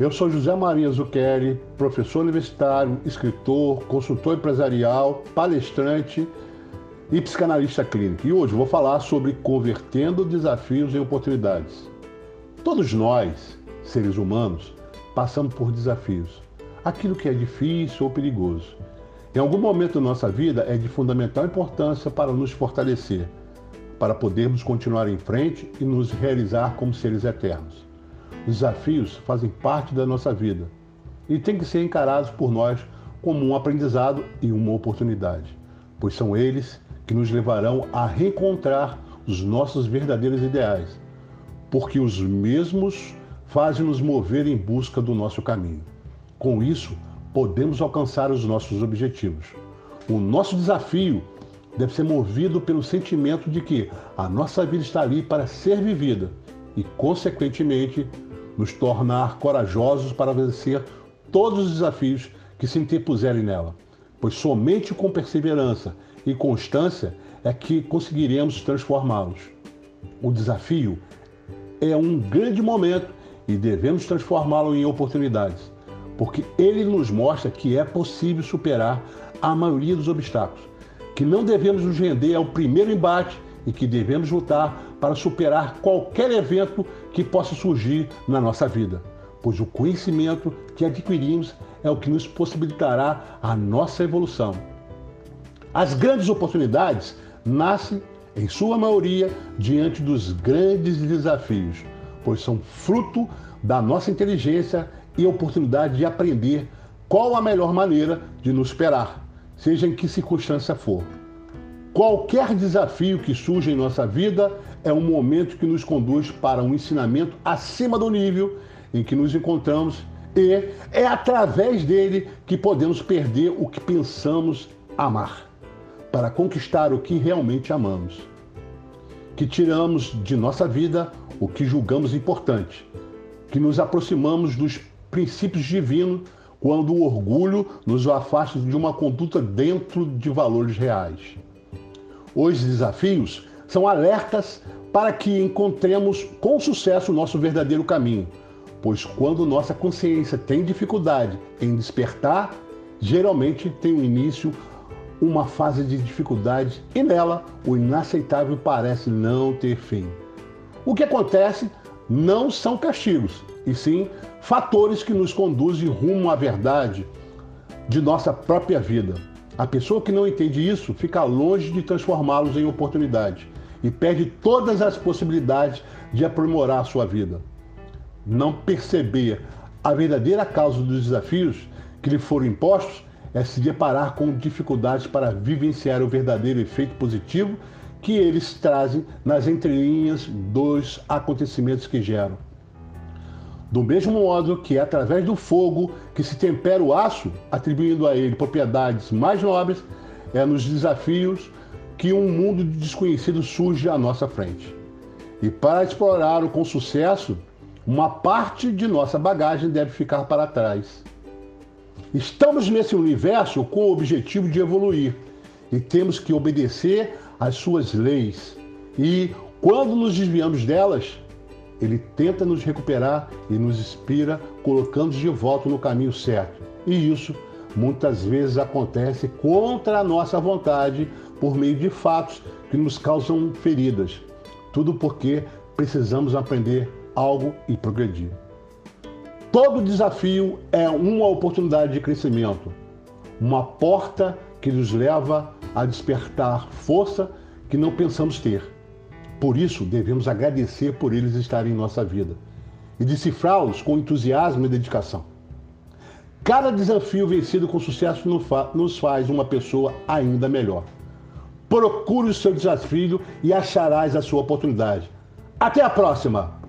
Eu sou José Maria Zucchelli, professor universitário, escritor, consultor empresarial, palestrante e psicanalista clínico. E hoje vou falar sobre convertendo desafios em oportunidades. Todos nós, seres humanos, passamos por desafios. Aquilo que é difícil ou perigoso. Em algum momento da nossa vida é de fundamental importância para nos fortalecer, para podermos continuar em frente e nos realizar como seres eternos. Desafios fazem parte da nossa vida e têm que ser encarados por nós como um aprendizado e uma oportunidade, pois são eles que nos levarão a reencontrar os nossos verdadeiros ideais, porque os mesmos fazem nos mover em busca do nosso caminho. Com isso, podemos alcançar os nossos objetivos. O nosso desafio deve ser movido pelo sentimento de que a nossa vida está ali para ser vivida e, consequentemente, nos tornar corajosos para vencer todos os desafios que se interpuserem nela, pois somente com perseverança e constância é que conseguiremos transformá-los. O desafio é um grande momento e devemos transformá-lo em oportunidades, porque ele nos mostra que é possível superar a maioria dos obstáculos, que não devemos nos render ao primeiro embate e que devemos lutar para superar qualquer evento que possa surgir na nossa vida, pois o conhecimento que adquirimos é o que nos possibilitará a nossa evolução. As grandes oportunidades nascem, em sua maioria, diante dos grandes desafios, pois são fruto da nossa inteligência e oportunidade de aprender qual a melhor maneira de nos esperar, seja em que circunstância for. Qualquer desafio que surja em nossa vida é um momento que nos conduz para um ensinamento acima do nível em que nos encontramos e é através dele que podemos perder o que pensamos amar, para conquistar o que realmente amamos. Que tiramos de nossa vida o que julgamos importante, que nos aproximamos dos princípios divinos quando o orgulho nos afasta de uma conduta dentro de valores reais. Os desafios são alertas para que encontremos com sucesso o nosso verdadeiro caminho, pois quando nossa consciência tem dificuldade em despertar, geralmente tem um início uma fase de dificuldade e nela o inaceitável parece não ter fim. O que acontece não são castigos, e sim fatores que nos conduzem rumo à verdade de nossa própria vida. A pessoa que não entende isso fica longe de transformá-los em oportunidade e perde todas as possibilidades de aprimorar sua vida. Não perceber a verdadeira causa dos desafios que lhe foram impostos é se deparar com dificuldades para vivenciar o verdadeiro efeito positivo que eles trazem nas entrelinhas dos acontecimentos que geram. Do mesmo modo que é através do fogo que se tempera o aço, atribuindo a ele propriedades mais nobres, é nos desafios que um mundo desconhecido surge à nossa frente. E para explorá-lo com sucesso, uma parte de nossa bagagem deve ficar para trás. Estamos nesse universo com o objetivo de evoluir e temos que obedecer às suas leis. E quando nos desviamos delas, ele tenta nos recuperar e nos inspira, colocando de volta no caminho certo. E isso muitas vezes acontece contra a nossa vontade, por meio de fatos que nos causam feridas. Tudo porque precisamos aprender algo e progredir. Todo desafio é uma oportunidade de crescimento, uma porta que nos leva a despertar força que não pensamos ter. Por isso, devemos agradecer por eles estarem em nossa vida e decifrá-los com entusiasmo e dedicação. Cada desafio vencido com sucesso nos faz uma pessoa ainda melhor. Procure o seu desafio e acharás a sua oportunidade. Até a próxima!